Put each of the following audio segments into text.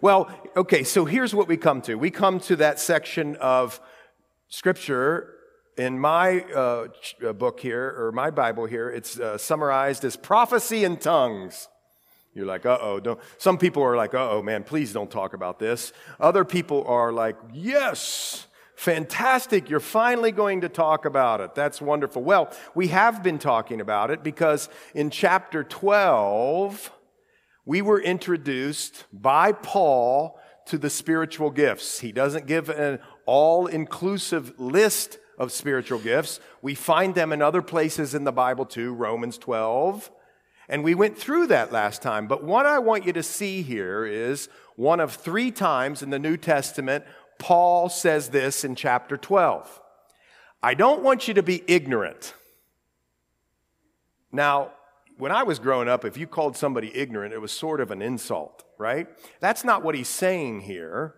Well, okay, so here's what we come to. We come to that section of Scripture in my uh, uh book here, or my Bible here. It's uh, summarized as prophecy in tongues. You're like, uh oh. Don't. Some people are like, uh oh, man, please don't talk about this. Other people are like, yes, fantastic. You're finally going to talk about it. That's wonderful. Well, we have been talking about it because in chapter 12, we were introduced by Paul to the spiritual gifts. He doesn't give an all inclusive list of spiritual gifts. We find them in other places in the Bible too, Romans 12. And we went through that last time. But what I want you to see here is one of three times in the New Testament, Paul says this in chapter 12. I don't want you to be ignorant. Now, when I was growing up, if you called somebody ignorant, it was sort of an insult, right? That's not what he's saying here.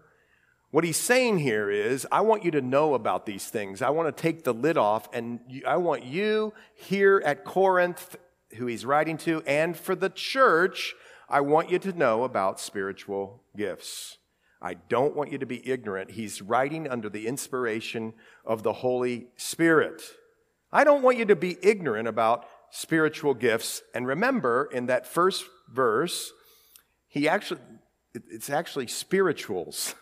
What he's saying here is, I want you to know about these things. I want to take the lid off, and I want you here at Corinth who he's writing to, and for the church, I want you to know about spiritual gifts. I don't want you to be ignorant. He's writing under the inspiration of the Holy Spirit. I don't want you to be ignorant about spiritual gifts. And remember, in that first verse, he actually, it's actually spirituals.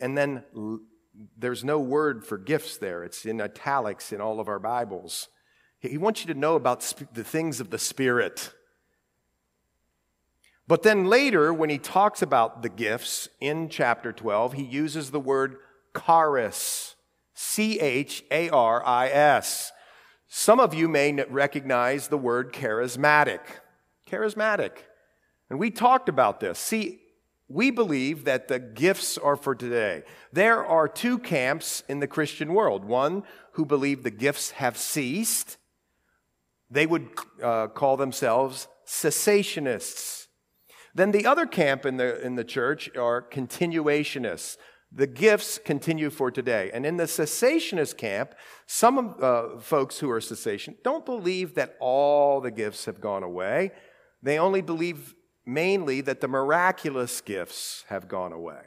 And then there's no word for gifts there. It's in italics in all of our Bibles. He wants you to know about the things of the Spirit. But then later, when he talks about the gifts in chapter 12, he uses the word charis, C H A R I S. Some of you may recognize the word charismatic. Charismatic. And we talked about this. See, we believe that the gifts are for today. There are two camps in the Christian world one who believe the gifts have ceased, they would uh, call themselves cessationists. Then the other camp in the, in the church are continuationists. The gifts continue for today. And in the cessationist camp, some uh, folks who are cessation don't believe that all the gifts have gone away. They only believe mainly that the miraculous gifts have gone away.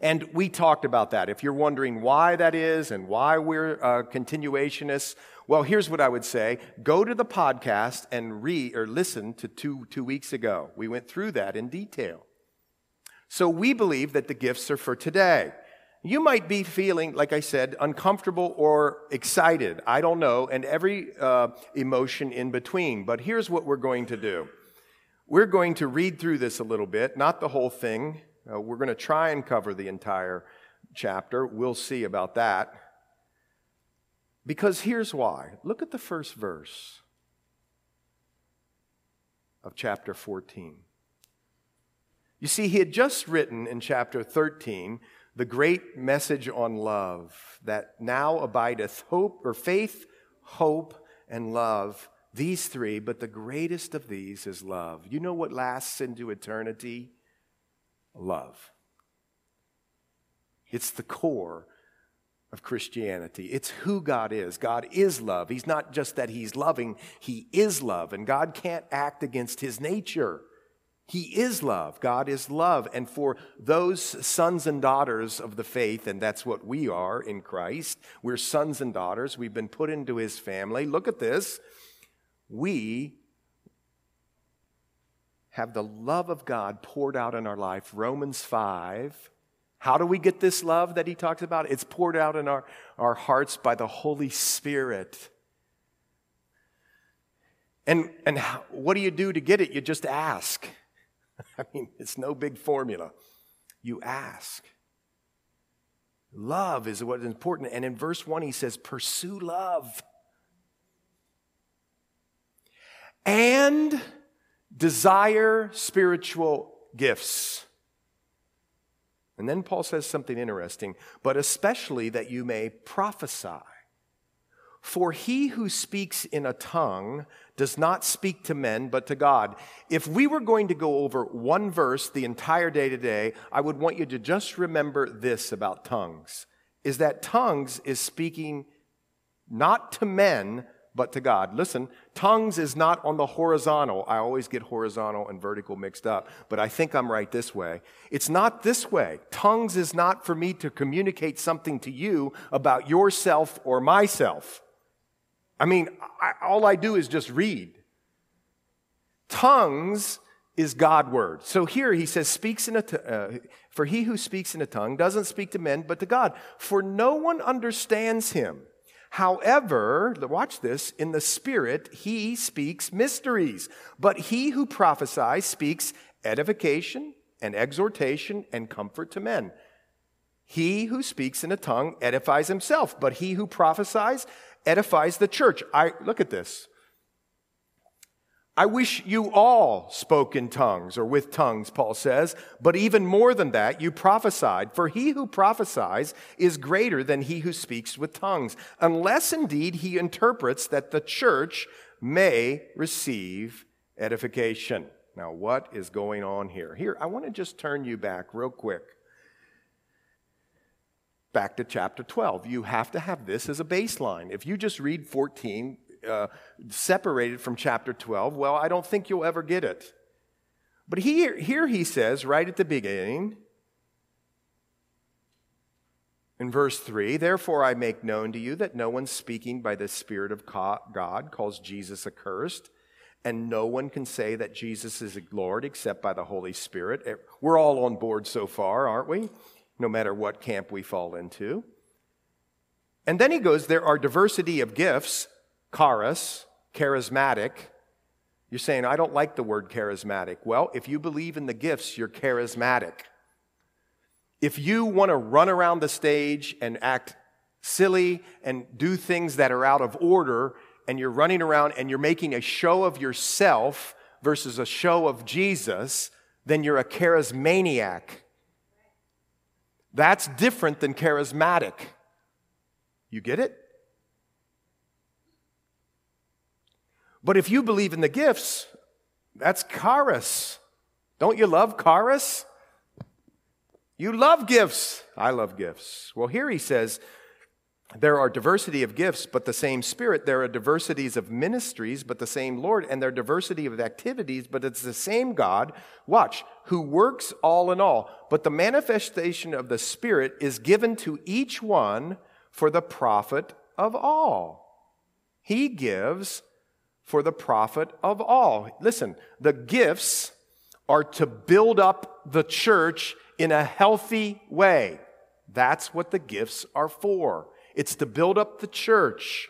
And we talked about that. If you're wondering why that is and why we're uh, continuationists, well, here's what I would say. Go to the podcast and read or listen to two, two weeks ago. We went through that in detail. So we believe that the gifts are for today. You might be feeling, like I said, uncomfortable or excited. I don't know, and every uh, emotion in between. But here's what we're going to do we're going to read through this a little bit, not the whole thing. Uh, we're going to try and cover the entire chapter. We'll see about that. Because here's why. Look at the first verse of chapter 14. You see, he had just written in chapter 13 the great message on love that now abideth hope or faith, hope, and love. These three, but the greatest of these is love. You know what lasts into eternity? Love. It's the core of Christianity. It's who God is. God is love. He's not just that He's loving, He is love, and God can't act against His nature. He is love. God is love. And for those sons and daughters of the faith, and that's what we are in Christ, we're sons and daughters. We've been put into His family. Look at this. We have the love of God poured out in our life. Romans 5 how do we get this love that he talks about? It's poured out in our, our hearts by the Holy Spirit. And, and what do you do to get it? You just ask. I mean, it's no big formula. You ask. Love is what is important. And in verse 1, he says, Pursue love. And desire spiritual gifts. And then Paul says something interesting, but especially that you may prophesy. For he who speaks in a tongue does not speak to men, but to God. If we were going to go over one verse the entire day today, I would want you to just remember this about tongues is that tongues is speaking not to men, but to God. Listen, tongues is not on the horizontal. I always get horizontal and vertical mixed up, but I think I'm right this way. It's not this way. Tongues is not for me to communicate something to you about yourself or myself. I mean, I, all I do is just read. Tongues is Godward. So here he says, speaks in a, t- uh, for he who speaks in a tongue doesn't speak to men, but to God. For no one understands him. However, watch this, in the Spirit, he speaks mysteries. But he who prophesies speaks edification and exhortation and comfort to men. He who speaks in a tongue edifies himself, but he who prophesies edifies the church. I look at this. I wish you all spoke in tongues or with tongues, Paul says, but even more than that, you prophesied. For he who prophesies is greater than he who speaks with tongues, unless indeed he interprets that the church may receive edification. Now, what is going on here? Here, I want to just turn you back real quick. Back to chapter 12. You have to have this as a baseline. If you just read 14, uh, separated from chapter 12, well, I don't think you'll ever get it. But here, here he says, right at the beginning, in verse 3, therefore I make known to you that no one speaking by the Spirit of God calls Jesus accursed, and no one can say that Jesus is Lord except by the Holy Spirit. We're all on board so far, aren't we? No matter what camp we fall into. And then he goes, There are diversity of gifts, charis, charismatic. You're saying, I don't like the word charismatic. Well, if you believe in the gifts, you're charismatic. If you want to run around the stage and act silly and do things that are out of order, and you're running around and you're making a show of yourself versus a show of Jesus, then you're a charismaniac. That's different than charismatic. You get it? But if you believe in the gifts, that's charis. Don't you love charis? You love gifts. I love gifts. Well, here he says, there are diversity of gifts, but the same Spirit. There are diversities of ministries, but the same Lord. And there are diversity of activities, but it's the same God, watch, who works all in all. But the manifestation of the Spirit is given to each one for the profit of all. He gives for the profit of all. Listen, the gifts are to build up the church in a healthy way. That's what the gifts are for. It's to build up the church.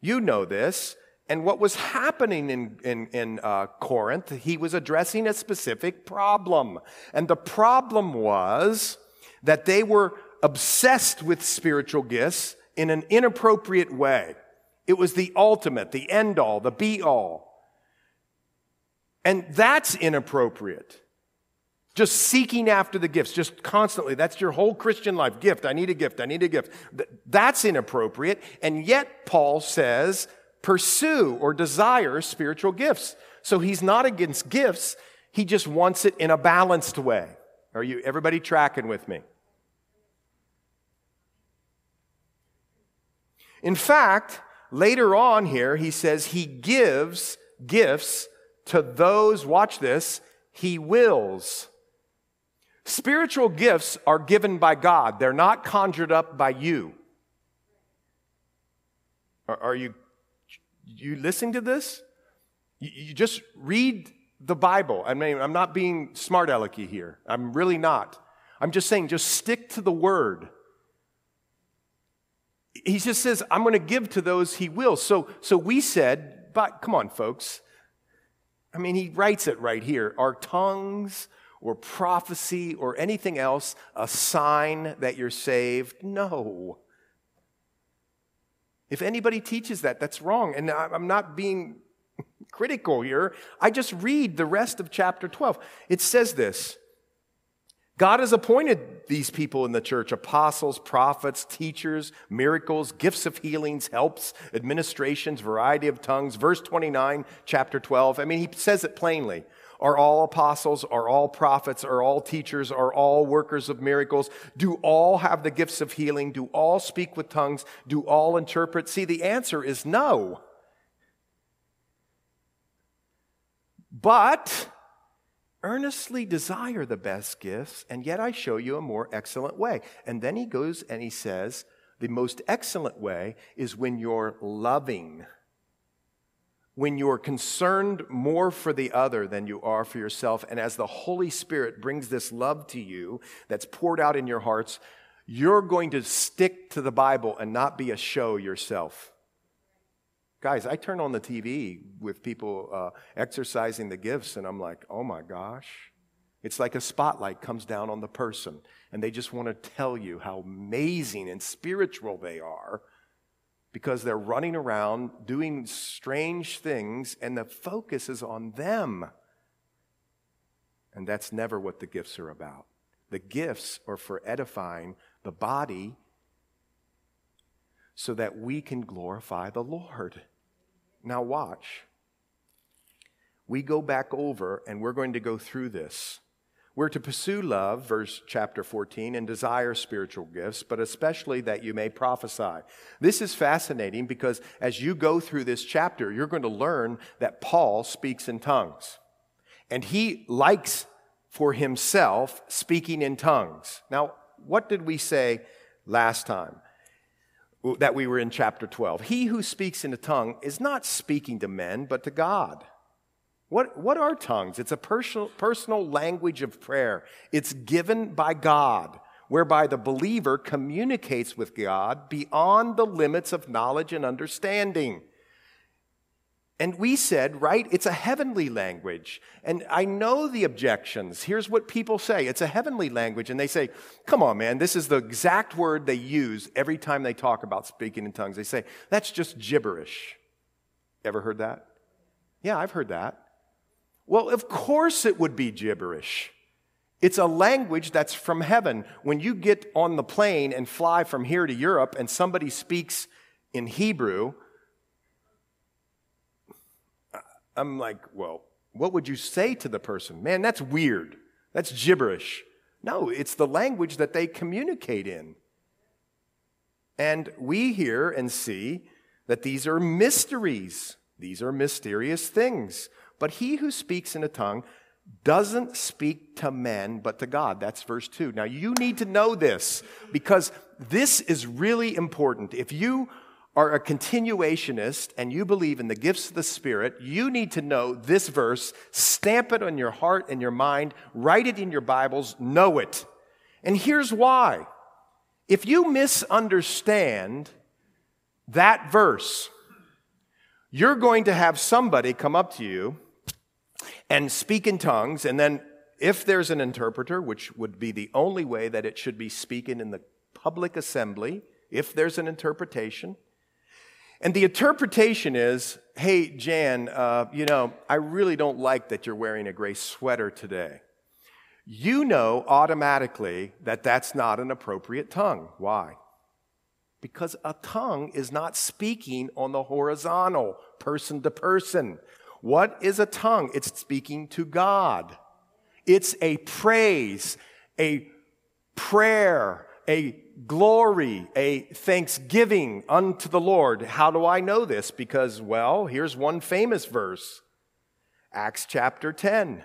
You know this. And what was happening in, in, in uh, Corinth, he was addressing a specific problem. And the problem was that they were obsessed with spiritual gifts in an inappropriate way. It was the ultimate, the end all, the be all. And that's inappropriate. Just seeking after the gifts, just constantly. That's your whole Christian life. Gift, I need a gift, I need a gift. That's inappropriate. And yet, Paul says, pursue or desire spiritual gifts. So he's not against gifts, he just wants it in a balanced way. Are you, everybody tracking with me? In fact, later on here, he says he gives gifts to those, watch this, he wills. Spiritual gifts are given by God, they're not conjured up by you. Are, are you, you listening to this? You, you, just read the Bible. I mean, I'm not being smart alecky here. I'm really not. I'm just saying, just stick to the word he just says, I'm going to give to those he will. So, so we said, but come on, folks. I mean, he writes it right here. Our tongues or prophecy or anything else a sign that you're saved? No. If anybody teaches that, that's wrong. And I'm not being critical here. I just read the rest of chapter 12. It says this God has appointed these people in the church apostles, prophets, teachers, miracles, gifts of healings, helps, administrations, variety of tongues. Verse 29, chapter 12. I mean, he says it plainly. Are all apostles? Are all prophets? Are all teachers? Are all workers of miracles? Do all have the gifts of healing? Do all speak with tongues? Do all interpret? See, the answer is no. But earnestly desire the best gifts, and yet I show you a more excellent way. And then he goes and he says, the most excellent way is when you're loving, when you're concerned more for the other than you are for yourself. And as the Holy Spirit brings this love to you that's poured out in your hearts, you're going to stick to the Bible and not be a show yourself. Guys, I turn on the TV with people uh, exercising the gifts, and I'm like, oh my gosh. It's like a spotlight comes down on the person, and they just want to tell you how amazing and spiritual they are because they're running around doing strange things, and the focus is on them. And that's never what the gifts are about. The gifts are for edifying the body so that we can glorify the Lord. Now, watch. We go back over and we're going to go through this. We're to pursue love, verse chapter 14, and desire spiritual gifts, but especially that you may prophesy. This is fascinating because as you go through this chapter, you're going to learn that Paul speaks in tongues. And he likes for himself speaking in tongues. Now, what did we say last time? that we were in chapter 12. He who speaks in a tongue is not speaking to men, but to God. What, what are tongues? It's a personal, personal language of prayer. It's given by God, whereby the believer communicates with God beyond the limits of knowledge and understanding. And we said, right, it's a heavenly language. And I know the objections. Here's what people say it's a heavenly language. And they say, come on, man, this is the exact word they use every time they talk about speaking in tongues. They say, that's just gibberish. Ever heard that? Yeah, I've heard that. Well, of course it would be gibberish. It's a language that's from heaven. When you get on the plane and fly from here to Europe and somebody speaks in Hebrew, I'm like, well, what would you say to the person? Man, that's weird. That's gibberish. No, it's the language that they communicate in. And we hear and see that these are mysteries. These are mysterious things. But he who speaks in a tongue doesn't speak to men, but to God. That's verse 2. Now, you need to know this because this is really important. If you are a continuationist and you believe in the gifts of the Spirit, you need to know this verse, stamp it on your heart and your mind, write it in your Bibles, know it. And here's why. If you misunderstand that verse, you're going to have somebody come up to you and speak in tongues, and then if there's an interpreter, which would be the only way that it should be speaking in the public assembly, if there's an interpretation, and the interpretation is hey, Jan, uh, you know, I really don't like that you're wearing a gray sweater today. You know automatically that that's not an appropriate tongue. Why? Because a tongue is not speaking on the horizontal, person to person. What is a tongue? It's speaking to God. It's a praise, a prayer, a glory, a thanksgiving unto the Lord. How do I know this? Because, well, here's one famous verse Acts chapter 10.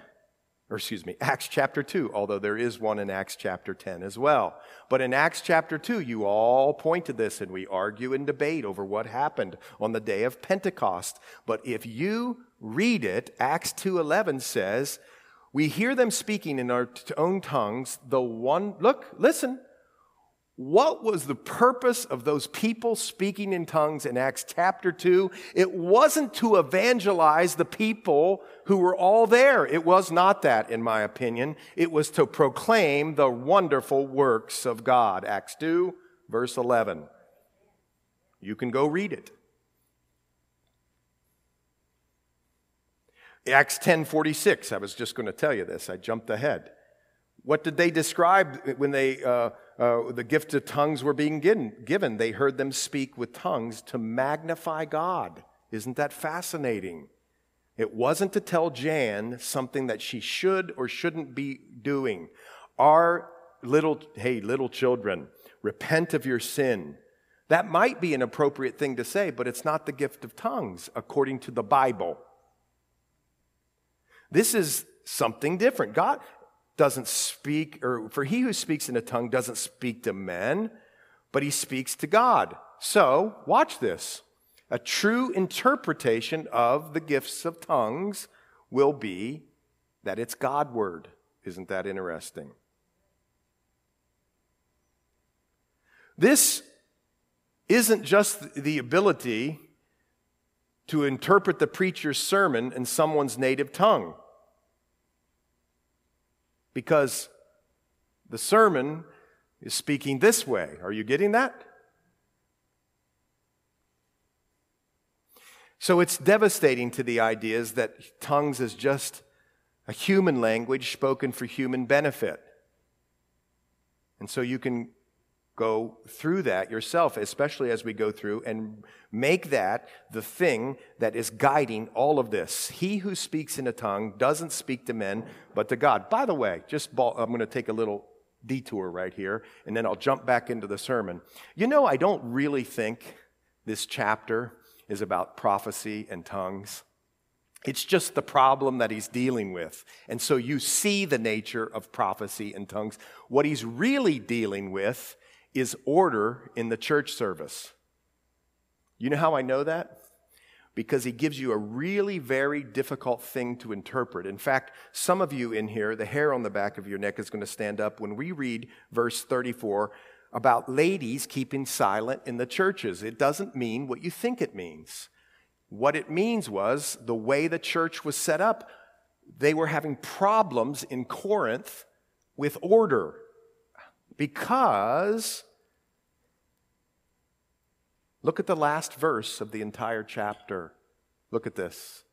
Or, excuse me, Acts chapter 2, although there is one in Acts chapter 10 as well. But in Acts chapter 2, you all point to this and we argue and debate over what happened on the day of Pentecost. But if you read it, Acts 2:11 says, "We hear them speaking in our own tongues, the one look, listen, what was the purpose of those people speaking in tongues in Acts chapter 2? It wasn't to evangelize the people who were all there. It was not that, in my opinion. It was to proclaim the wonderful works of God. Acts 2, verse 11. You can go read it. Acts 10:46. I was just going to tell you this. I jumped ahead. What did they describe when they, uh, uh, the gift of tongues were being given? They heard them speak with tongues to magnify God. Isn't that fascinating? It wasn't to tell Jan something that she should or shouldn't be doing. Our little, hey, little children, repent of your sin. That might be an appropriate thing to say, but it's not the gift of tongues according to the Bible. This is something different. God doesn't speak, or for he who speaks in a tongue doesn't speak to men, but he speaks to God. So, watch this. A true interpretation of the gifts of tongues will be that it's Godward. Isn't that interesting? This isn't just the ability to interpret the preacher's sermon in someone's native tongue. Because the sermon is speaking this way. Are you getting that? So it's devastating to the ideas that tongues is just a human language spoken for human benefit. And so you can go through that yourself, especially as we go through and make that the thing that is guiding all of this. He who speaks in a tongue doesn't speak to men, but to God. By the way, just ball, I'm going to take a little detour right here, and then I'll jump back into the sermon. You know, I don't really think this chapter is about prophecy and tongues. It's just the problem that he's dealing with. And so you see the nature of prophecy and tongues. What he's really dealing with is order in the church service. You know how I know that? Because he gives you a really very difficult thing to interpret. In fact, some of you in here, the hair on the back of your neck is going to stand up when we read verse 34 about ladies keeping silent in the churches. It doesn't mean what you think it means. What it means was the way the church was set up, they were having problems in Corinth with order because, look at the last verse of the entire chapter. Look at this.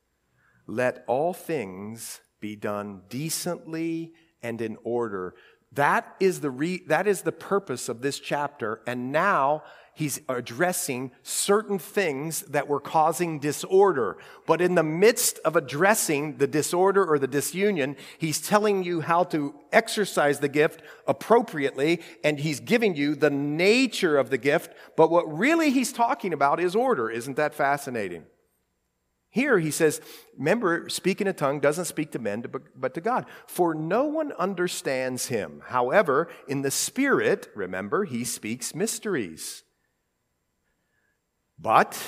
Let all things be done decently and in order. That is the, re- that is the purpose of this chapter. And now he's addressing certain things that were causing disorder. But in the midst of addressing the disorder or the disunion, he's telling you how to exercise the gift appropriately, and he's giving you the nature of the gift. But what really he's talking about is order. Isn't that fascinating? Here he says, remember, speaking a tongue doesn't speak to men, but to God. For no one understands him. However, in the Spirit, remember, he speaks mysteries. But,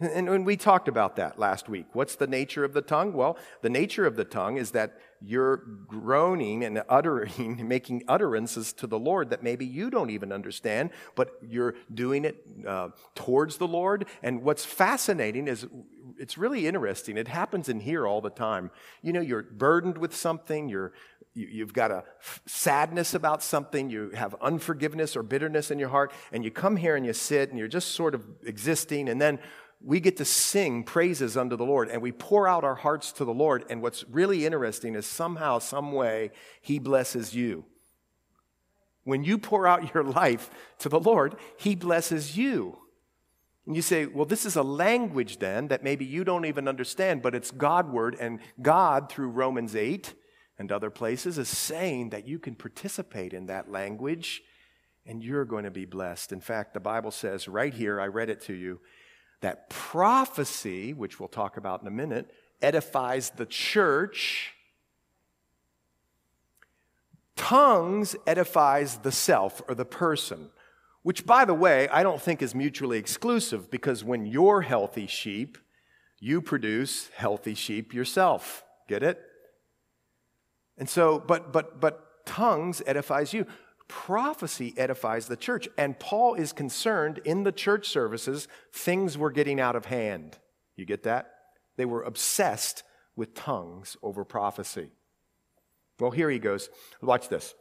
and when we talked about that last week, what's the nature of the tongue? Well, the nature of the tongue is that you're groaning and uttering, making utterances to the Lord that maybe you don't even understand, but you're doing it uh, towards the Lord. And what's fascinating is it's really interesting. It happens in here all the time. You know, you're burdened with something, you're you, have got a sadness about something, you have unforgiveness or bitterness in your heart, and you come here and you sit and you're just sort of existing, and then we get to sing praises unto the Lord and we pour out our hearts to the Lord. And what's really interesting is somehow, some way, He blesses you. When you pour out your life to the Lord, He blesses you. And you say, well, this is a language then that maybe you don't even understand, but it's Godward, and God, through Romans 8, and other places is saying that you can participate in that language and you're going to be blessed. In fact, the Bible says right here, I read it to you, that prophecy, which we'll talk about in a minute, edifies the church. Tongues edifies the self or the person, which, by the way, I don't think is mutually exclusive because when you're healthy sheep, you produce healthy sheep yourself. Get it? And so, but, but, but tongues edifies you. Prophecy edifies the church. And Paul is concerned in the church services, things were getting out of hand. You get that? They were obsessed with tongues over prophecy. Well, here he goes. Watch this.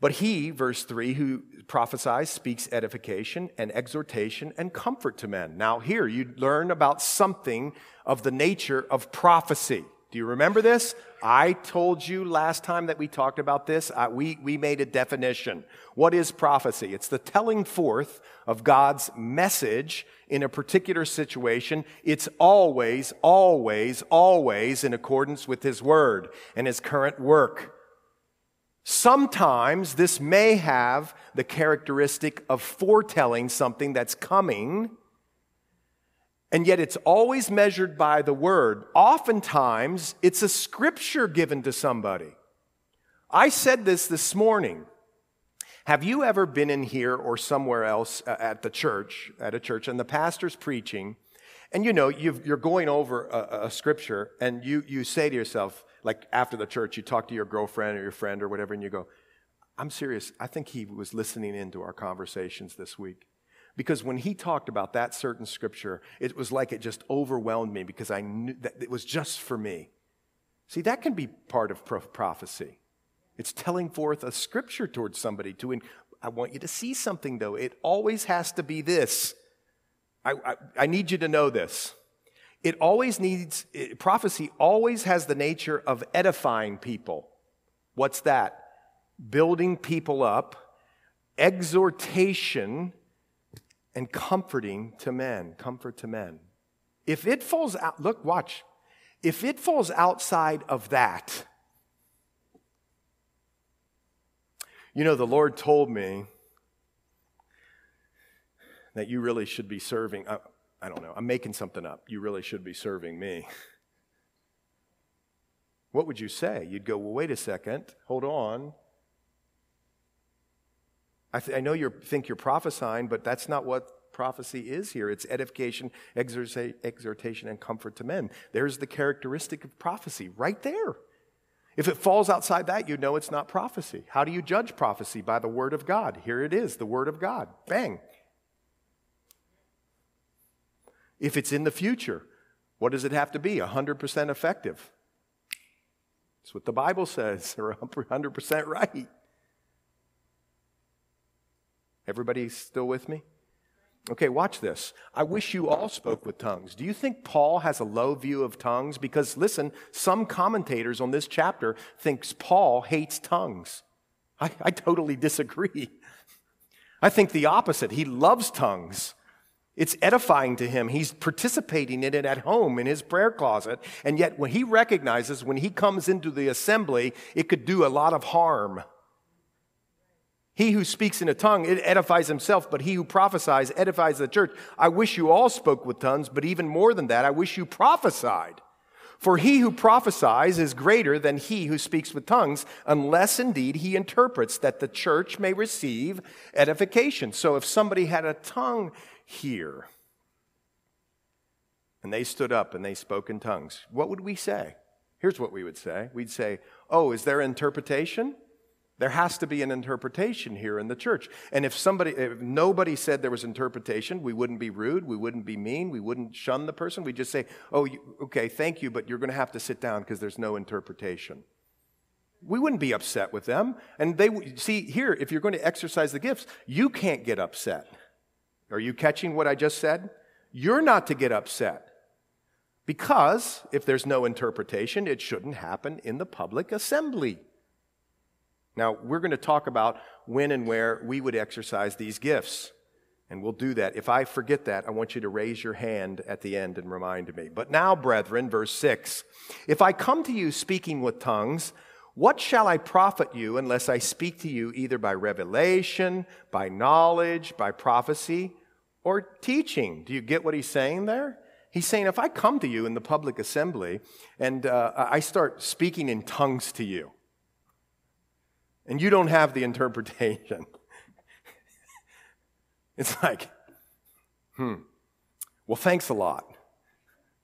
But he, verse 3, who prophesies, speaks edification and exhortation and comfort to men. Now, here you learn about something of the nature of prophecy. Do you remember this? I told you last time that we talked about this. I, we, we made a definition. What is prophecy? It's the telling forth of God's message in a particular situation. It's always, always, always in accordance with His word and His current work. Sometimes this may have the characteristic of foretelling something that's coming and yet it's always measured by the word. Oftentimes, it's a scripture given to somebody. I said this this morning. Have you ever been in here or somewhere else uh, at the church, at a church, and the pastor's preaching, and you know, you are going over a, a, scripture, and you, you say to yourself, like after the church, you talk to your girlfriend or your friend or whatever, and you go, I'm serious. I think he was listening into our conversations this week. Because when he talked about that certain scripture, it was like it just overwhelmed me because I knew that it was just for me. See, that can be part of prophecy. It's telling forth a scripture towards somebody. To, I want you to see something, though. It always has to be this. I, I, I need you to know this. It always needs, it, prophecy always has the nature of edifying people. What's that? Building people up, exhortation, and comforting to men, comfort to men. If it falls out, look, watch. If it falls outside of that, you know, the Lord told me that you really should be serving. I, I don't know, I'm making something up. You really should be serving me. What would you say? You'd go, well, wait a second, hold on. I, th- I know you think you're prophesying, but that's not what prophecy is here. It's edification, exhortation, and comfort to men. There's the characteristic of prophecy right there. If it falls outside that, you know it's not prophecy. How do you judge prophecy? By the Word of God. Here it is, the Word of God. Bang. If it's in the future, what does it have to be? 100% effective. That's what the Bible says, or 100% right. Everybody still with me? Okay, watch this. I wish you all spoke with tongues. Do you think Paul has a low view of tongues? Because listen, some commentators on this chapter thinks Paul hates tongues. I, I totally disagree. I think the opposite. He loves tongues. It's edifying to him. He's participating in it at home in his prayer closet. And yet, when he recognizes when he comes into the assembly, it could do a lot of harm. He who speaks in a tongue it edifies himself, but he who prophesies edifies the church. I wish you all spoke with tongues, but even more than that, I wish you prophesied. For he who prophesies is greater than he who speaks with tongues, unless indeed he interprets that the church may receive edification. So if somebody had a tongue here, and they stood up and they spoke in tongues, what would we say? Here's what we would say. We'd say, Oh, is there interpretation? There has to be an interpretation here in the church. And if somebody, if nobody said there was interpretation, we wouldn't be rude, we wouldn't be mean, we wouldn't shun the person. We'd just say, oh, you, okay, thank you, but you're going to have to sit down because there's no interpretation. We wouldn't be upset with them. And they, see, here, if you're going to exercise the gifts, you can't get upset. Are you catching what I just said? You're not to get upset. Because if there's no interpretation, it shouldn't happen in the public assembly. Now, we're going to talk about when and where we would exercise these gifts. And we'll do that. If I forget that, I want you to raise your hand at the end and remind me. But now, brethren, verse 6 If I come to you speaking with tongues, what shall I profit you unless I speak to you either by revelation, by knowledge, by prophecy, or teaching? Do you get what he's saying there? He's saying, if I come to you in the public assembly and uh, I start speaking in tongues to you, and you don't have the interpretation. it's like, hmm, well, thanks a lot.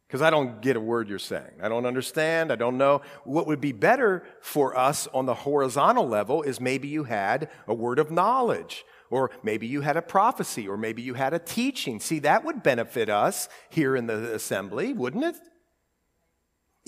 Because I don't get a word you're saying. I don't understand. I don't know. What would be better for us on the horizontal level is maybe you had a word of knowledge, or maybe you had a prophecy, or maybe you had a teaching. See, that would benefit us here in the assembly, wouldn't it?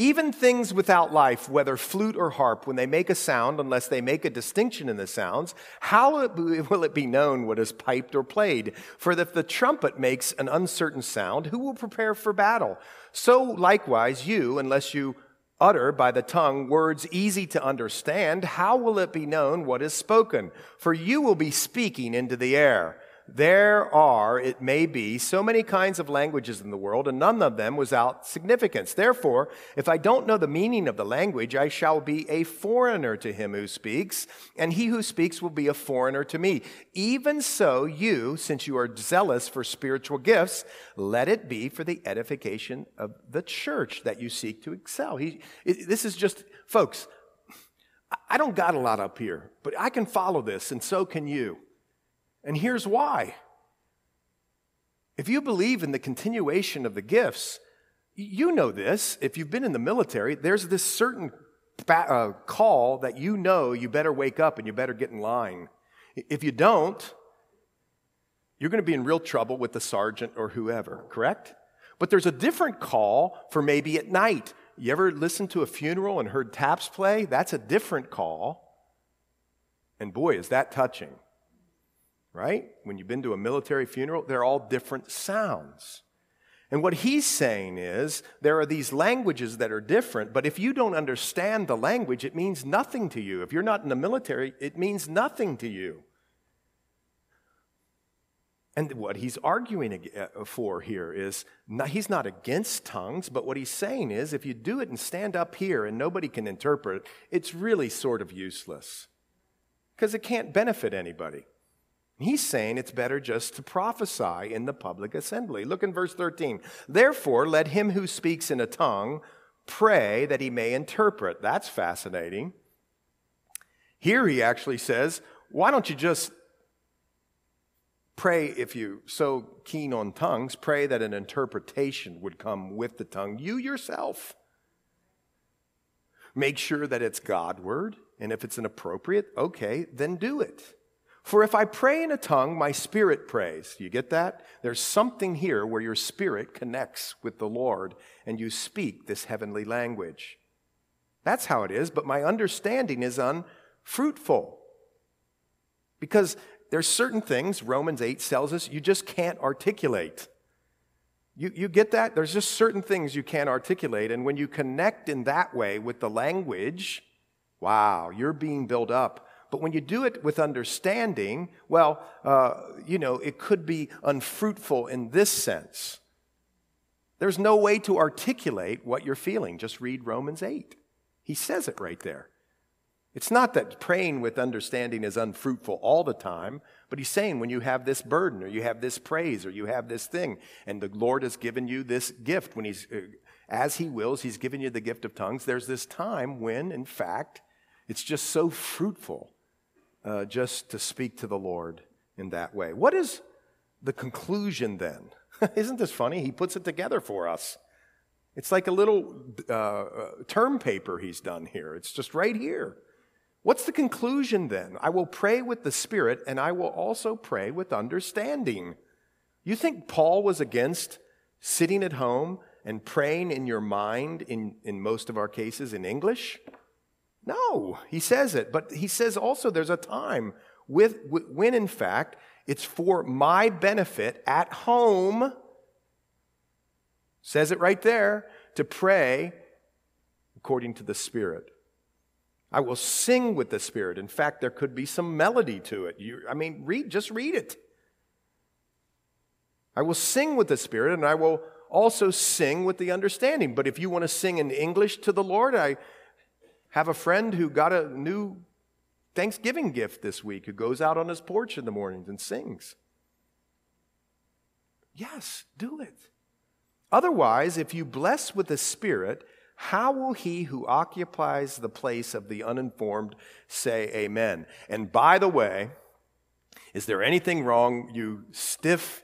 Even things without life, whether flute or harp, when they make a sound, unless they make a distinction in the sounds, how will it be known what is piped or played? For if the trumpet makes an uncertain sound, who will prepare for battle? So likewise, you, unless you utter by the tongue words easy to understand, how will it be known what is spoken? For you will be speaking into the air. There are, it may be, so many kinds of languages in the world, and none of them without significance. Therefore, if I don't know the meaning of the language, I shall be a foreigner to him who speaks, and he who speaks will be a foreigner to me. Even so, you, since you are zealous for spiritual gifts, let it be for the edification of the church that you seek to excel. He, it, this is just, folks, I don't got a lot up here, but I can follow this, and so can you. And here's why. If you believe in the continuation of the gifts, you know this. If you've been in the military, there's this certain uh, call that you know you better wake up and you better get in line. If you don't, you're going to be in real trouble with the sergeant or whoever, correct? But there's a different call for maybe at night. You ever listened to a funeral and heard taps play? That's a different call. And boy, is that touching right? When you've been to a military funeral, they're all different sounds. And what he's saying is there are these languages that are different, but if you don't understand the language, it means nothing to you. If you're not in the military, it means nothing to you. And what he's arguing uh, for here is not, he's not against tongues, but what he's saying is if you do it and stand up here and nobody can interpret it, it's really sort of useless because it can't benefit anybody. He's saying it's better just to prophesy in the public assembly. Look in verse 13. Therefore, let him who speaks in a tongue pray that he may interpret. That's fascinating. Here he actually says, why don't you just pray if you're so keen on tongues, pray that an interpretation would come with the tongue, you yourself. Make sure that it's Godward, and if it's an appropriate, okay, then do it. For if I pray in a tongue, my spirit prays. You get that? There's something here where your spirit connects with the Lord and you speak this heavenly language. That's how it is, but my understanding is unfruitful. Because there's certain things, Romans 8 tells us, you just can't articulate. You, you get that? There's just certain things you can't articulate. And when you connect in that way with the language, wow, you're being built up but when you do it with understanding, well, uh, you know, it could be unfruitful in this sense. There's no way to articulate what you're feeling. Just read Romans 8. He says it right there. It's not that praying with understanding is unfruitful all the time, but he's saying when you have this burden or you have this praise or you have this thing, and the Lord has given you this gift, when he's, uh, as he wills, he's given you the gift of tongues, there's this time when, in fact, it's just so fruitful uh, just to speak to the Lord in that way. What is the conclusion then? Isn't this funny? He puts it together for us. It's like a little uh, uh, term paper he's done here. It's just right here. What's the conclusion then? I will pray with the Spirit and I will also pray with understanding. You think Paul was against sitting at home and praying in your mind, in, in most of our cases, in English? No, he says it, but he says also there's a time with, when, in fact, it's for my benefit at home, says it right there, to pray according to the Spirit. I will sing with the Spirit. In fact, there could be some melody to it. You, I mean, read, just read it. I will sing with the Spirit, and I will also sing with the understanding. But if you want to sing in English to the Lord, I have a friend who got a new Thanksgiving gift this week who goes out on his porch in the mornings and sings. Yes, do it. Otherwise, if you bless with the Spirit, how will he who occupies the place of the uninformed say amen? And by the way, is there anything wrong, you stiff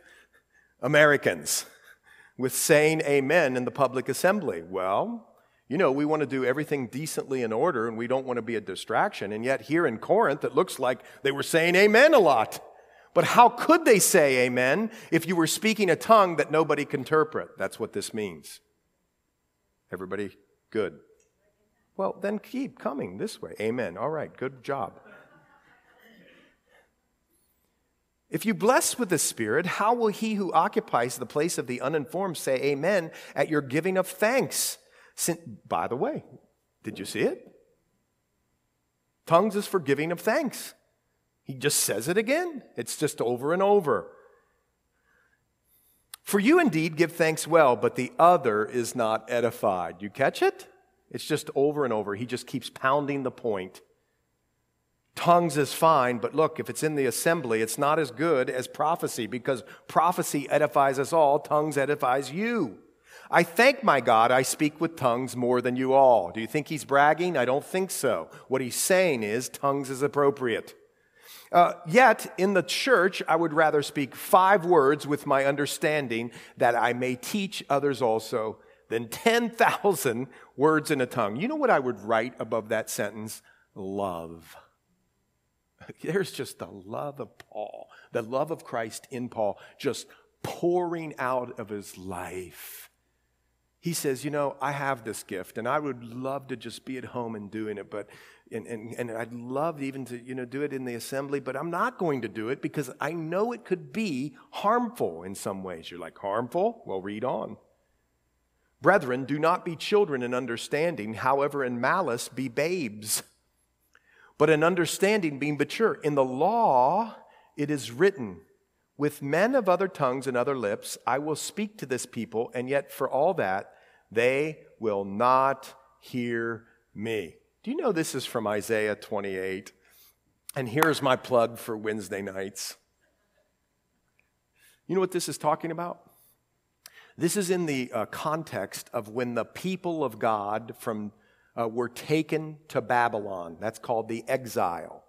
Americans, with saying amen in the public assembly? Well, you know, we want to do everything decently in order and we don't want to be a distraction. And yet, here in Corinth, it looks like they were saying amen a lot. But how could they say amen if you were speaking a tongue that nobody can interpret? That's what this means. Everybody good? Well, then keep coming this way. Amen. All right, good job. If you bless with the Spirit, how will he who occupies the place of the uninformed say amen at your giving of thanks? By the way, Did you see it? Tongues is for giving of thanks. He just says it again. It's just over and over. For you indeed give thanks well, but the other is not edified. You catch it? It's just over and over. He just keeps pounding the point. Tongues is fine, but look, if it's in the assembly, it's not as good as prophecy because prophecy edifies us all, tongues edifies you. I thank my God I speak with tongues more than you all. Do you think he's bragging? I don't think so. What he's saying is tongues is appropriate. Uh, yet, in the church, I would rather speak five words with my understanding that I may teach others also than 10,000 words in a tongue. You know what I would write above that sentence? Love. There's just the love of Paul, the love of Christ in Paul, just pouring out of his life. He says, You know, I have this gift, and I would love to just be at home and doing it, but and, and, and I'd love even to, you know, do it in the assembly, but I'm not going to do it because I know it could be harmful in some ways. You're like, harmful? Well, read on. Brethren, do not be children in understanding, however, in malice be babes, but in understanding being mature. In the law, it is written, with men of other tongues and other lips, I will speak to this people, and yet for all that, they will not hear me. Do you know this is from Isaiah 28? And here's my plug for Wednesday nights. You know what this is talking about? This is in the uh, context of when the people of God from, uh, were taken to Babylon. That's called the exile.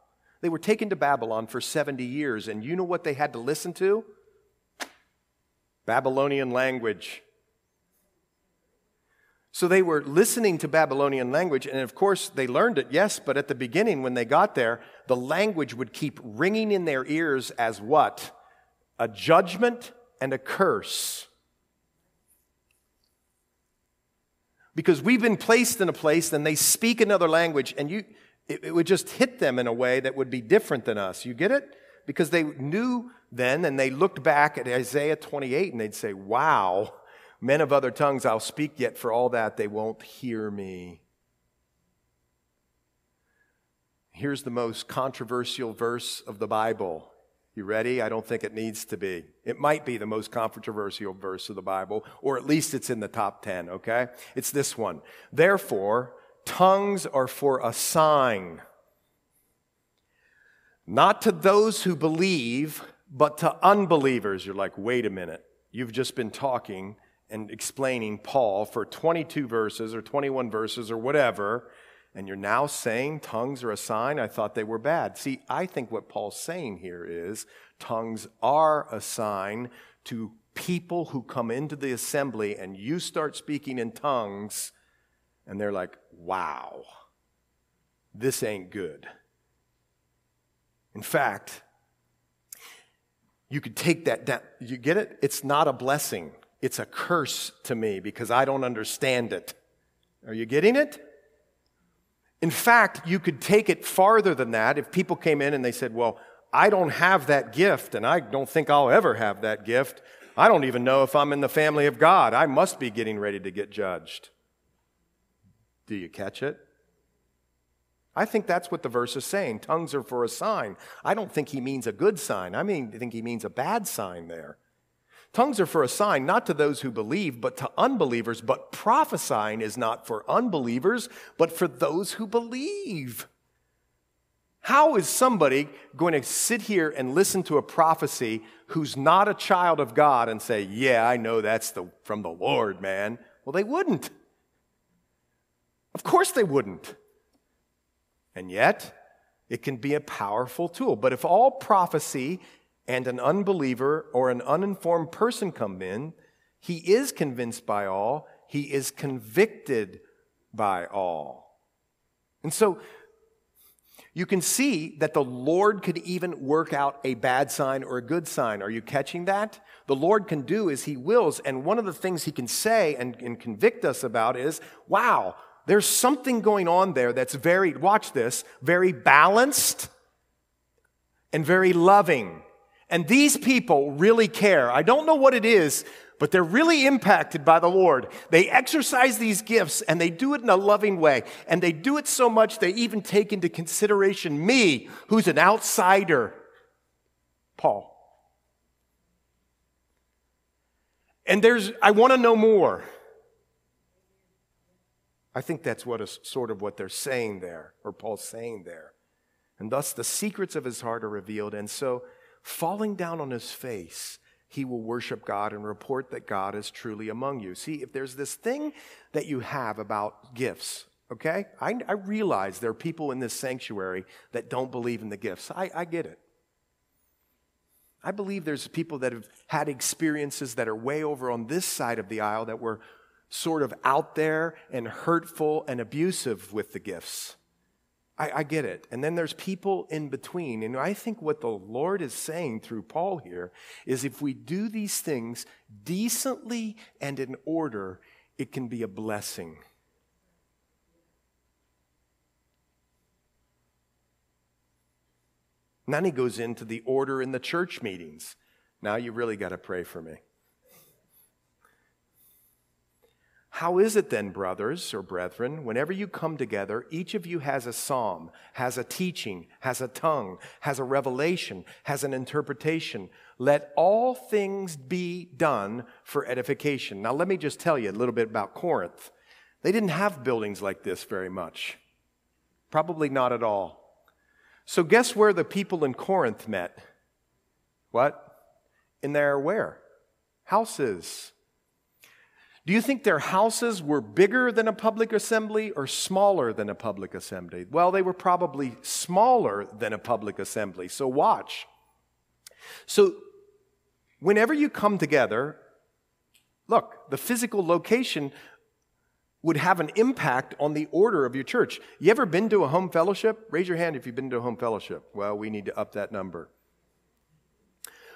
They were taken to Babylon for 70 years, and you know what they had to listen to? Babylonian language. So they were listening to Babylonian language, and of course they learned it, yes, but at the beginning, when they got there, the language would keep ringing in their ears as what? A judgment and a curse. Because we've been placed in a place, and they speak another language, and you, it, it would just hit them in a way that would be different than us. You get it? Because they knew then, and they looked back at Isaiah 28, and they'd say, wow Men of other tongues I'll speak, yet for all that they won't hear me. Here's the most controversial verse of the Bible. You ready? I don't think it needs to be. It might be the most controversial verse of the Bible, or at least it's in the top 10, okay? It's this one. Therefore, tongues are for a sign, not to those who believe, but to unbelievers. You're like, wait a minute. You've just been talking and explaining Paul for 22 verses or 21 verses or whatever, and you're now saying tongues are a sign? I thought they were bad. See, I think what Paul's saying here is tongues are a sign to people who come into the assembly and you start speaking in tongues, and they're like, wow, this ain't good. In fact, you could take that down. You get it? It's not a blessing. It's a curse to me because I don't understand it. Are you getting it? In fact, you could take it farther than that. If people came in and they said, Well, I don't have that gift, and I don't think I'll ever have that gift. I don't even know if I'm in the family of God. I must be getting ready to get judged. Do you catch it? I think that's what the verse is saying. Tongues are for a sign. I don't think he means a good sign. I mean, I think he means a bad sign there. Tongues are for a sign, not to those who believe, but to unbelievers. But prophesying is not for unbelievers, but for those who believe. How is somebody going to sit here and listen to a prophecy who's not a child of God and say, Yeah, I know that's the, from the Lord, man? Well, they wouldn't. Of course they wouldn't. And yet, it can be a powerful tool. But if all prophecy and an unbeliever or an uninformed person come in, he is convinced by all, he is convicted by all. And so you can see that the Lord could even work out a bad sign or a good sign. Are you catching that? The Lord can do as he wills. And one of the things he can say and, and convict us about is wow, there's something going on there that's very, watch this, very balanced and very loving And these people really care. I don't know what it is, but they're really impacted by the Lord. They exercise these gifts and they do it in a loving way. And they do it so much they even take into consideration me, who's an outsider. Paul. And there's, I want to know more. I think that's what is sort of what they're saying there, or Paul's saying there. And thus the secrets of his heart are revealed. And so, falling down on his face, he will worship God and report that God is truly among you. See, if there's this thing that you have about gifts, okay? I, I realize there are people in this sanctuary that don't believe in the gifts. I, I get it. I believe there's people that have had experiences that are way over on this side of the aisle that were sort of out there and hurtful and abusive with the gifts. I, I, get it. And then there's people in between. And I think what the Lord is saying through Paul here is if we do these things decently and in order, it can be a blessing. And then he goes into the order in the church meetings. Now you really got to pray for me. How is it then, brothers or brethren, whenever you come together, each of you has a psalm, has a teaching, has a tongue, has a revelation, has an interpretation? Let all things be done for edification. Now, let me just tell you a little bit about Corinth. They didn't have buildings like this very much, probably not at all. So, guess where the people in Corinth met? What? In their where? Houses. Do you think their houses were bigger than a public assembly or smaller than a public assembly? Well, they were probably smaller than a public assembly. So watch. So, whenever you come together, look, the physical location would have an impact on the order of your church. You ever been to a home fellowship? Raise your hand if you've been to a home fellowship. Well, we need to up that number.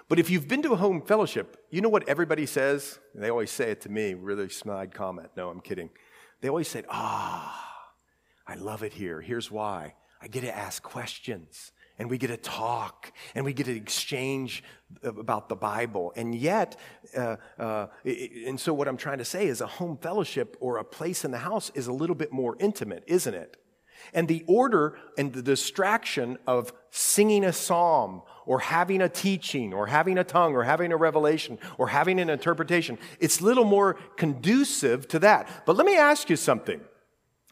But if you've been to a home fellowship, you know what everybody says? They always say it to me, really snide comment. No, I'm kidding. They always say, Ah, I love it here. Here's why. I get to ask questions and we get to talk and we get to exchange about the Bible. And yet, uh, uh, and so what I'm trying to say is a home fellowship or a place in the house is a little bit more intimate, isn't it? And the order and the distraction of singing a psalm or having a teaching or having a tongue or having a revelation or having an interpretation, it's little more conducive to that. But let me ask you something.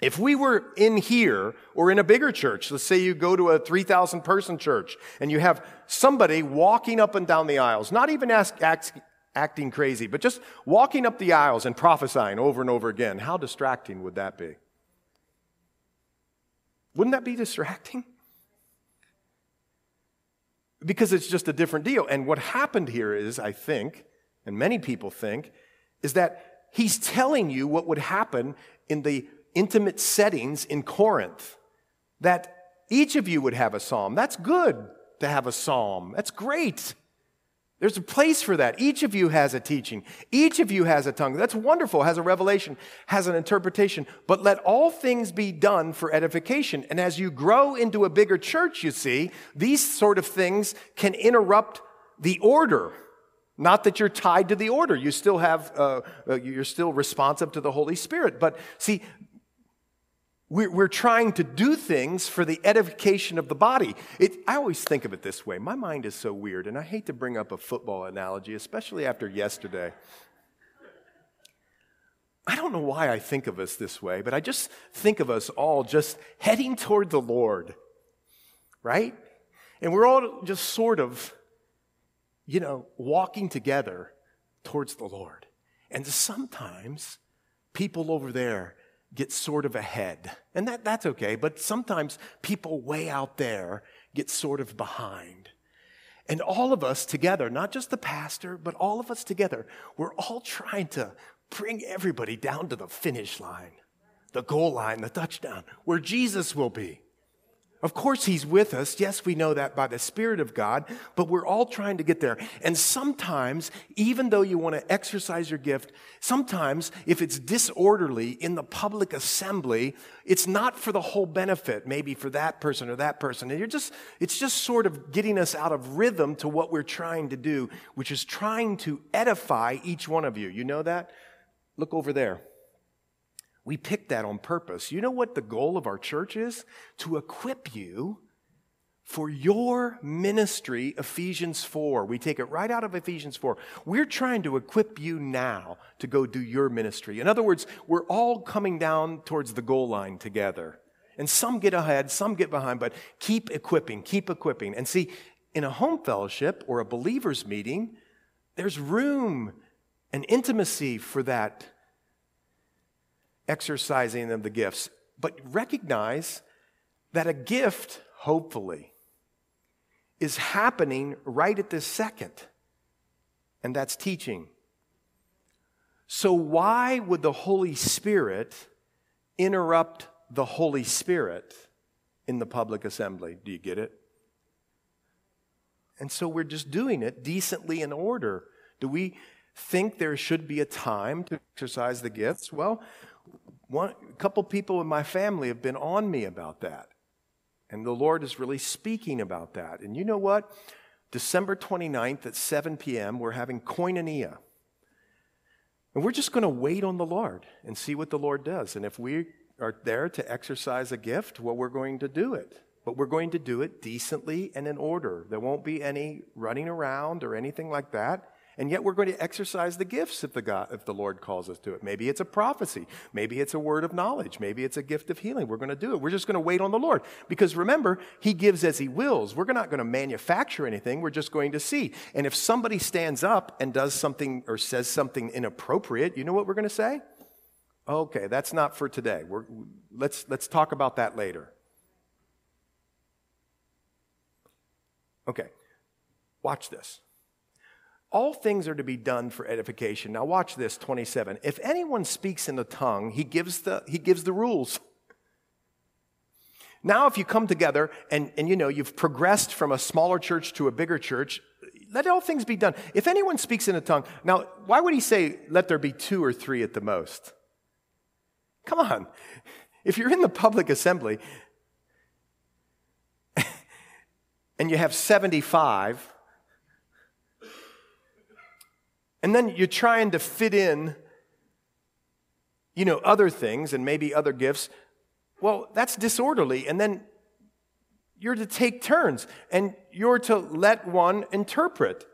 If we were in here or in a bigger church, let's say you go to a 3,000 person church and you have somebody walking up and down the aisles, not even ask, ask, acting crazy, but just walking up the aisles and prophesying over and over again, how distracting would that be? Wouldn't that be distracting? Because it's just a different deal. And what happened here is, I think, and many people think, is that he's telling you what would happen in the intimate settings in Corinth. That each of you would have a psalm. That's good to have a psalm. That's great. There's a place for that. Each of you has a teaching. Each of you has a tongue. That's wonderful, has a revelation, has an interpretation. But let all things be done for edification. And as you grow into a bigger church, you see, these sort of things can interrupt the order. Not that you're tied to the order. You still have, uh, uh you're still responsive to the Holy Spirit. But see, we're, we're trying to do things for the edification of the body. It, I always think of it this way. My mind is so weird, and I hate to bring up a football analogy, especially after yesterday. I don't know why I think of us this way, but I just think of us all just heading toward the Lord, right? And we're all just sort of, you know, walking together towards the Lord. And sometimes people over there get sort of ahead. And that, that's okay, but sometimes people way out there get sort of behind. And all of us together, not just the pastor, but all of us together, we're all trying to bring everybody down to the finish line, the goal line, the touchdown, where Jesus will be. Of course, He's with us. Yes, we know that by the Spirit of God, but we're all trying to get there. And sometimes, even though you want to exercise your gift, sometimes if it's disorderly in the public assembly, it's not for the whole benefit, maybe for that person or that person. And you're just, it's just sort of getting us out of rhythm to what we're trying to do, which is trying to edify each one of you. You know that? Look over there. We picked that on purpose. You know what the goal of our church is? To equip you for your ministry, Ephesians 4. We take it right out of Ephesians 4. We're trying to equip you now to go do your ministry. In other words, we're all coming down towards the goal line together. And some get ahead, some get behind, but keep equipping, keep equipping. And see, in a home fellowship or a believer's meeting, there's room and intimacy for that exercising of the gifts. But recognize that a gift, hopefully, is happening right at this second, and that's teaching. So, why would the Holy Spirit interrupt the Holy Spirit in the public assembly? Do you get it? And so we're just doing it decently in order. Do we think there should be a time to exercise the gifts? Well, one, a couple people in my family have been on me about that. And the Lord is really speaking about that. And you know what? December 29th at 7 p.m., we're having koinonia. And we're just going to wait on the Lord and see what the Lord does. And if we are there to exercise a gift, well, we're going to do it. But we're going to do it decently and in order. There won't be any running around or anything like that. And yet we're going to exercise the gifts if the, God, if the Lord calls us to it. Maybe it's a prophecy. Maybe it's a word of knowledge. Maybe it's a gift of healing. We're going to do it. We're just going to wait on the Lord. Because remember, He gives as He wills. We're not going to manufacture anything. We're just going to see. And if somebody stands up and does something or says something inappropriate, you know what we're going to say? Okay, that's not for today. We're, let's, let's talk about that later. Okay, watch this. All things are to be done for edification. Now watch this 27. If anyone speaks in a tongue, he gives the he gives the rules. Now if you come together and and you know you've progressed from a smaller church to a bigger church, let all things be done. If anyone speaks in a tongue, now why would he say let there be two or three at the most? Come on. If you're in the public assembly and you have 75 And then you're trying to fit in, you know, other things and maybe other gifts. Well, that's disorderly. And then you're to take turns and you're to let one interpret.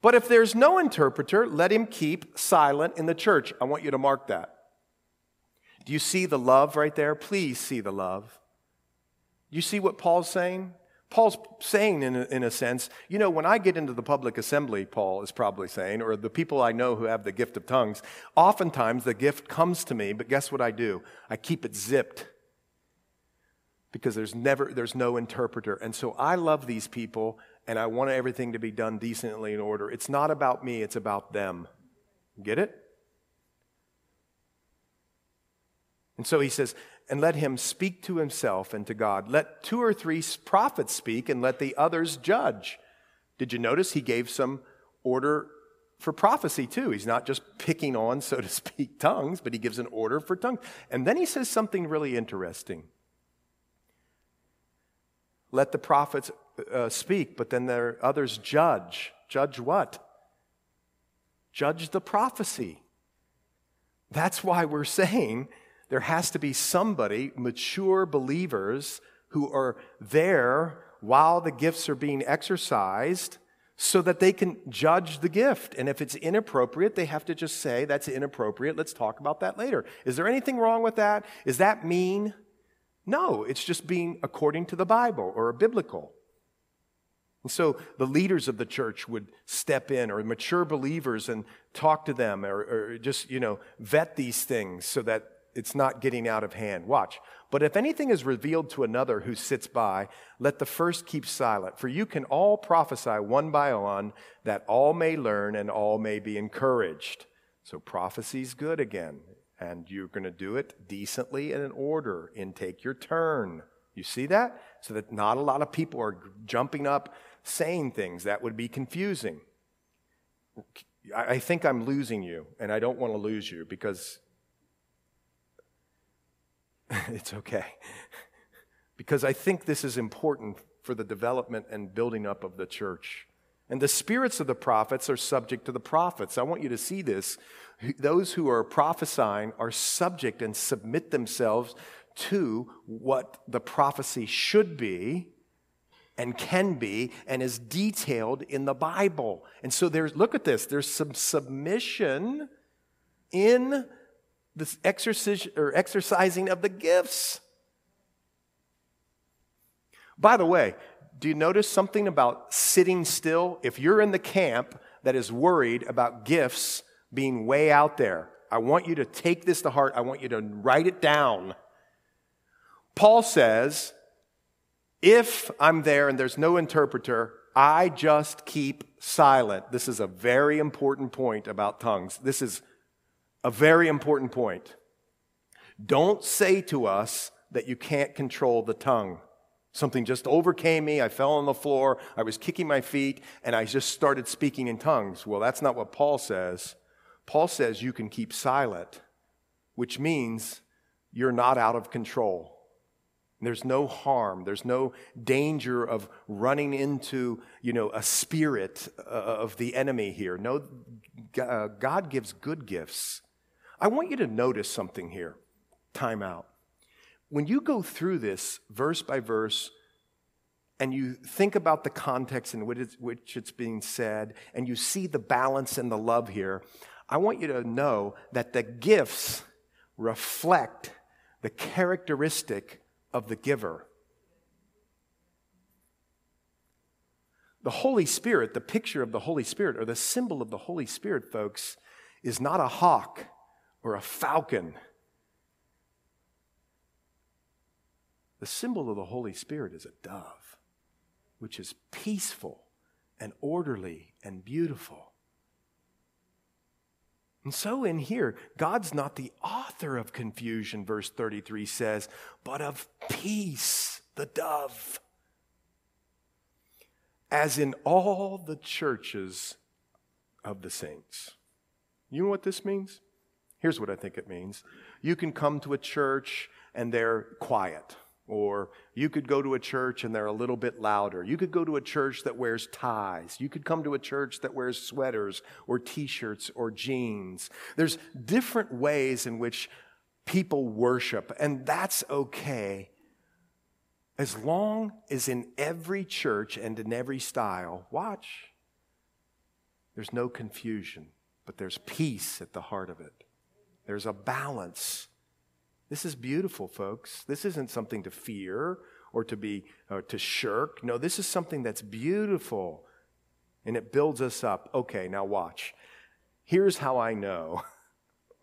But if there's no interpreter, let him keep silent in the church. I want you to mark that. Do you see the love right there? Please see the love. You see what Paul's saying? Paul's saying, in a, in a sense, you know, when I get into the public assembly, Paul is probably saying, or the people I know who have the gift of tongues, oftentimes the gift comes to me, but guess what I do? I keep it zipped. Because there's never there's no interpreter. And so i love these people and i want everything to be done decently in order. It's not about me it's about them. Get it? And so he says and let him speak to himself and to God. Let two or three prophets speak and let the others judge. Did you notice he gave some order for prophecy too? He's not just picking on, so to speak, tongues, but he gives an order for tongues. And then he says something really interesting. Let the prophets uh, speak, but then there others judge. Judge what? Judge the prophecy. That's why we're saying there has to be somebody, mature believers, who are there while the gifts are being exercised so that they can judge the gift. And if it's inappropriate, they have to just say, that's inappropriate. Let's talk about that later. Is there anything wrong with that? Is that mean? No, it's just being according to the Bible or biblical. And so the leaders of the church would step in or mature believers and talk to them or, or just, you know, vet these things so that it's not getting out of hand. Watch. But if anything is revealed to another who sits by, let the first keep silent. For you can all prophesy one by one, that all may learn and all may be encouraged. So prophecy's good again. And you're going to do it decently and in order and take your turn. You see that? So that not a lot of people are jumping up saying things that would be confusing. I think I'm losing you, and I don't want to lose you because it's okay. because I think this is important for the development and building up of the church. And the spirits of the prophets are subject to the prophets. I want you to see this. Those who are prophesying are subject and submit themselves to what the prophecy should be and can be and is detailed in the Bible. And so there's, look at this, there's some submission in this exercise or exercising of the gifts. By the way, do you notice something about sitting still? If you're in the camp that is worried about gifts being way out there, I want you to take this to heart. I want you to write it down. Paul says, if I'm there and there's no interpreter, I just keep silent. This is a very important point about tongues. This is a very important point. Don't say to us that you can't control the tongue. Something just overcame me. I fell on the floor. I was kicking my feet and I just started speaking in tongues. Well, that's not what Paul says. Paul says you can keep silent, which means you're not out of control. There's no harm. There's no danger of running into, you know, a spirit uh, of the enemy here. No, uh, God gives good gifts. I want you to notice something here. Time out. When you go through this verse by verse, and you think about the context in which it's, which it's being said, and you see the balance and the love here, I want you to know that the gifts reflect the characteristic of the giver. The Holy Spirit, the picture of the Holy Spirit, or the symbol of the Holy Spirit, folks, is not a hawk or a falcon. The symbol of the Holy Spirit is a dove, which is peaceful and orderly and beautiful. And so in here, God's not the author of confusion, verse 33 says, but of peace, the dove. As in all the churches of the saints. You know what this means? Here's what I think it means. You can come to a church and they're quiet. Or you could go to a church and they're a little bit louder. You could go to a church that wears ties. You could come to a church that wears sweaters or t shirts or jeans. There's different ways in which people worship, and that's okay as long as in every church and in every style, watch, there's no confusion, but there's peace at the heart of it. There's a balance this is beautiful, folks. This isn't something to fear or to be or to shirk. No, this is something that's beautiful and it builds us up. Okay, now watch. Here's how I know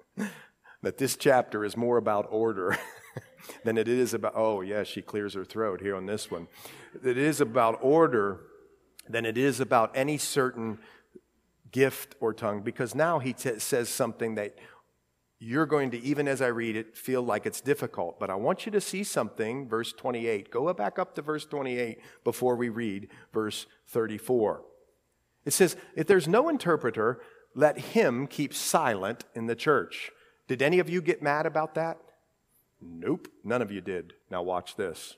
that this chapter is more about order than it is about, oh, yeah, she clears her throat here on this one. It is about order than it is about any certain gift or tongue because now he t- says something that you're going to, even as I read it, feel like it's difficult. But I want you to see something, verse 28. Go back up to verse 28 before we read verse 34. It says, If there's no interpreter, let him keep silent in the church. Did any of you get mad about that? Nope, none of you did. Now watch this.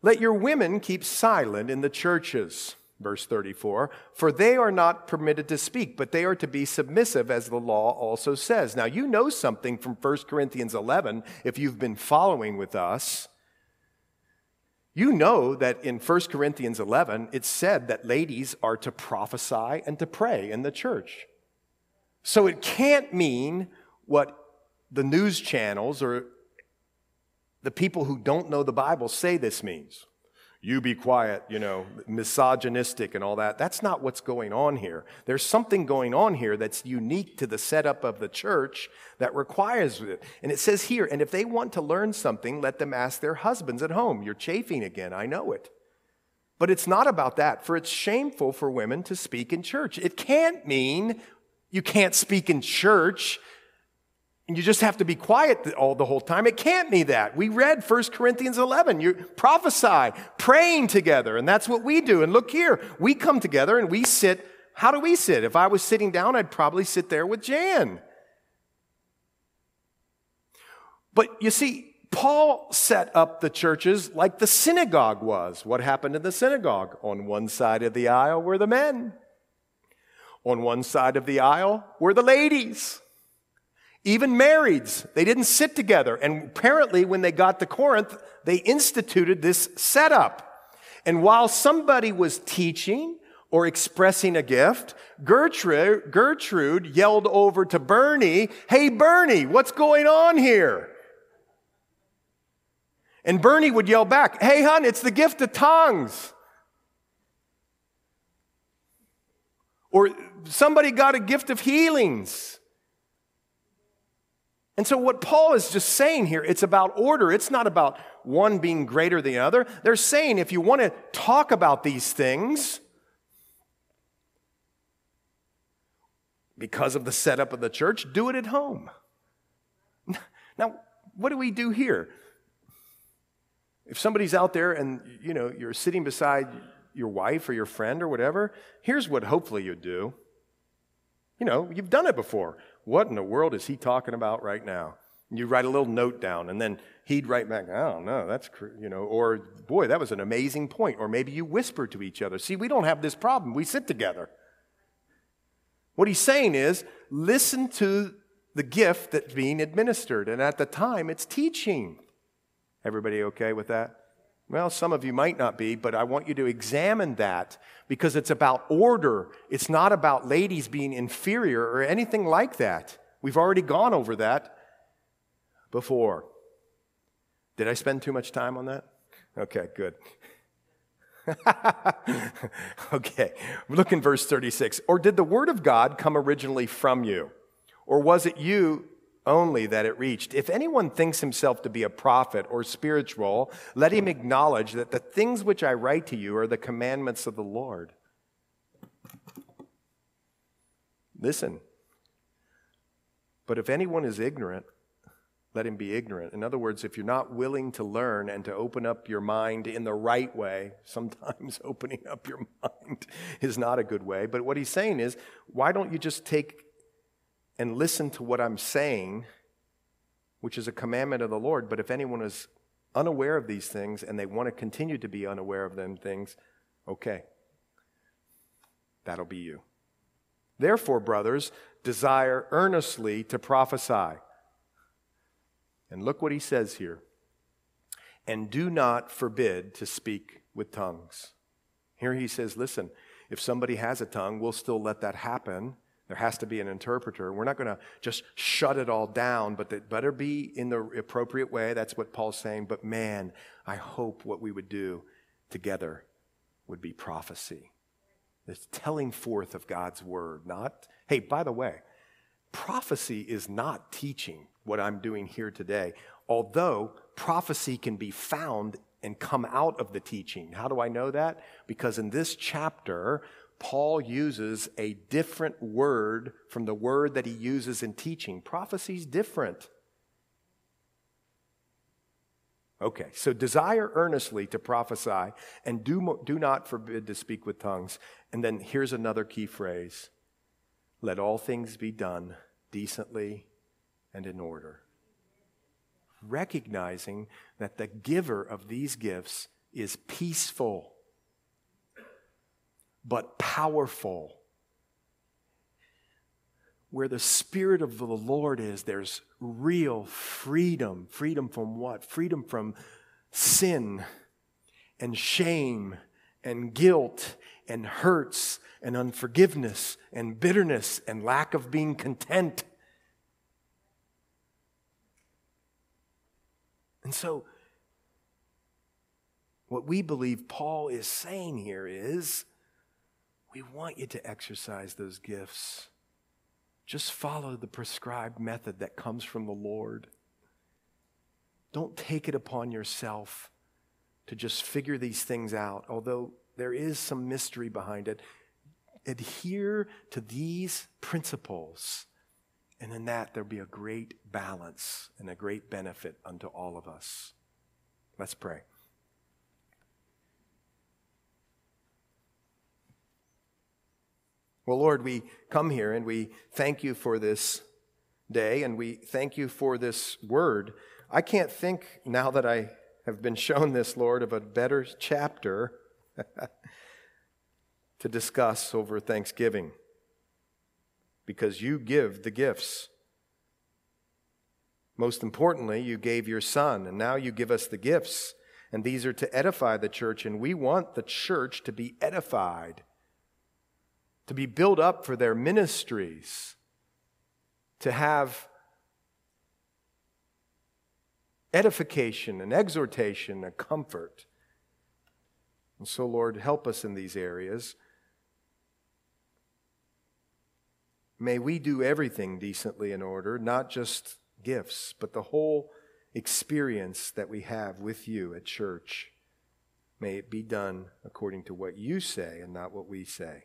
Let your women keep silent in the churches verse 34 for they are not permitted to speak but they are to be submissive as the law also says. Now you know something from 1 corinthians 11 if you've been following with us. You know that in 1 corinthians 11 it said that ladies are to prophesy and to pray in the church. So it can't mean what the news channels or the people who don't know the bible say this means you be quiet, you know, misogynistic and all that. That's not what's going on here. There's something going on here that's unique to the setup of the church that requires it. And it says here, and if they want to learn something, let them ask their husbands at home. You're chafing again, I know it. But it's not about that, for it's shameful for women to speak in church. It can't mean you can't speak in church you just have to be quiet all the whole time. It can't be that. We read 1 Corinthians 11. You prophesy, praying together, and that's what we do. And look here, we come together and we sit. How do we sit? If I was sitting down, I'd probably sit there with Jan. But you see, Paul set up the churches like the synagogue was. What happened in the synagogue? On one side of the aisle were the men, on one side of the aisle were the ladies. Even marrieds, they didn't sit together. And apparently, when they got to Corinth, they instituted this setup. And while somebody was teaching or expressing a gift, Gertrude, Gertrude yelled over to Bernie, Hey, Bernie, what's going on here? And Bernie would yell back, Hey, hon, it's the gift of tongues. Or somebody got a gift of healings. And so, what Paul is just saying here, it's about order. It's not about one being greater than the other. They're saying if you want to talk about these things, because of the setup of the church, do it at home. Now, what do we do here? If somebody's out there and you know you're sitting beside your wife or your friend or whatever, here's what hopefully you do. You know, you've done it before. What in the world is he talking about right now? And you write a little note down, and then he'd write back, I don't know, that's, you know, or boy, that was an amazing point. Or maybe you whisper to each other. See, we don't have this problem. We sit together. What he's saying is, listen to the gift that's being administered. And at the time, it's teaching. Everybody okay with that? Well, some of you might not be, but I want you to examine that because it's about order. It's not about ladies being inferior or anything like that. We've already gone over that before. Did I spend too much time on that? Okay, good. okay, look in verse 36. Or did the word of God come originally from you? Or was it you only that it reached. If anyone thinks himself to be a prophet or spiritual, let him acknowledge that the things which I write to you are the commandments of the Lord. Listen. But if anyone is ignorant, let him be ignorant. In other words, if you're not willing to learn and to open up your mind in the right way, sometimes opening up your mind is not a good way. But what he's saying is, why don't you just take and listen to what I'm saying, which is a commandment of the Lord. But if anyone is unaware of these things and they want to continue to be unaware of them things, okay, that'll be you. Therefore, brothers, desire earnestly to prophesy. And look what he says here. And do not forbid to speak with tongues. Here he says, listen, if somebody has a tongue, we'll still let that happen there has to be an interpreter. We're not going to just shut it all down, but it better be in the appropriate way. That's what Paul's saying. But man, I hope what we would do together would be prophecy. It's telling forth of God's word, not, hey, by the way, prophecy is not teaching what I'm doing here today, although prophecy can be found and come out of the teaching. How do I know that? Because in this chapter, Paul uses a different word from the word that he uses in teaching. Prophecy's different. Okay, so desire earnestly to prophesy and do, do not forbid to speak with tongues. And then here's another key phrase let all things be done decently and in order. Recognizing that the giver of these gifts is peaceful but powerful. Where the Spirit of the Lord is, there's real freedom. Freedom from what? Freedom from sin and shame and guilt and hurts and unforgiveness and bitterness and lack of being content. And so, what we believe Paul is saying here is we want you to exercise those gifts. Just follow the prescribed method that comes from the Lord. Don't take it upon yourself to just figure these things out, although there is some mystery behind it. Adhere to these principles, And in that, there'll be a great balance and a great benefit unto all of us. Let's pray. Well, Lord, we come here and we thank you for this day and we thank you for this word. I can't think now that I have been shown this, Lord, of a better chapter to discuss over Thanksgiving because you give the gifts. Most importantly, you gave your son, and now you give us the gifts. And these are to edify the church, and we want the church to be edified to be built up for their ministries, to have edification and exhortation and comfort. And so, Lord, help us in these areas. May we do everything decently in order, not just gifts, but the whole experience that we have with you at church. May it be done according to what you say and not what we say.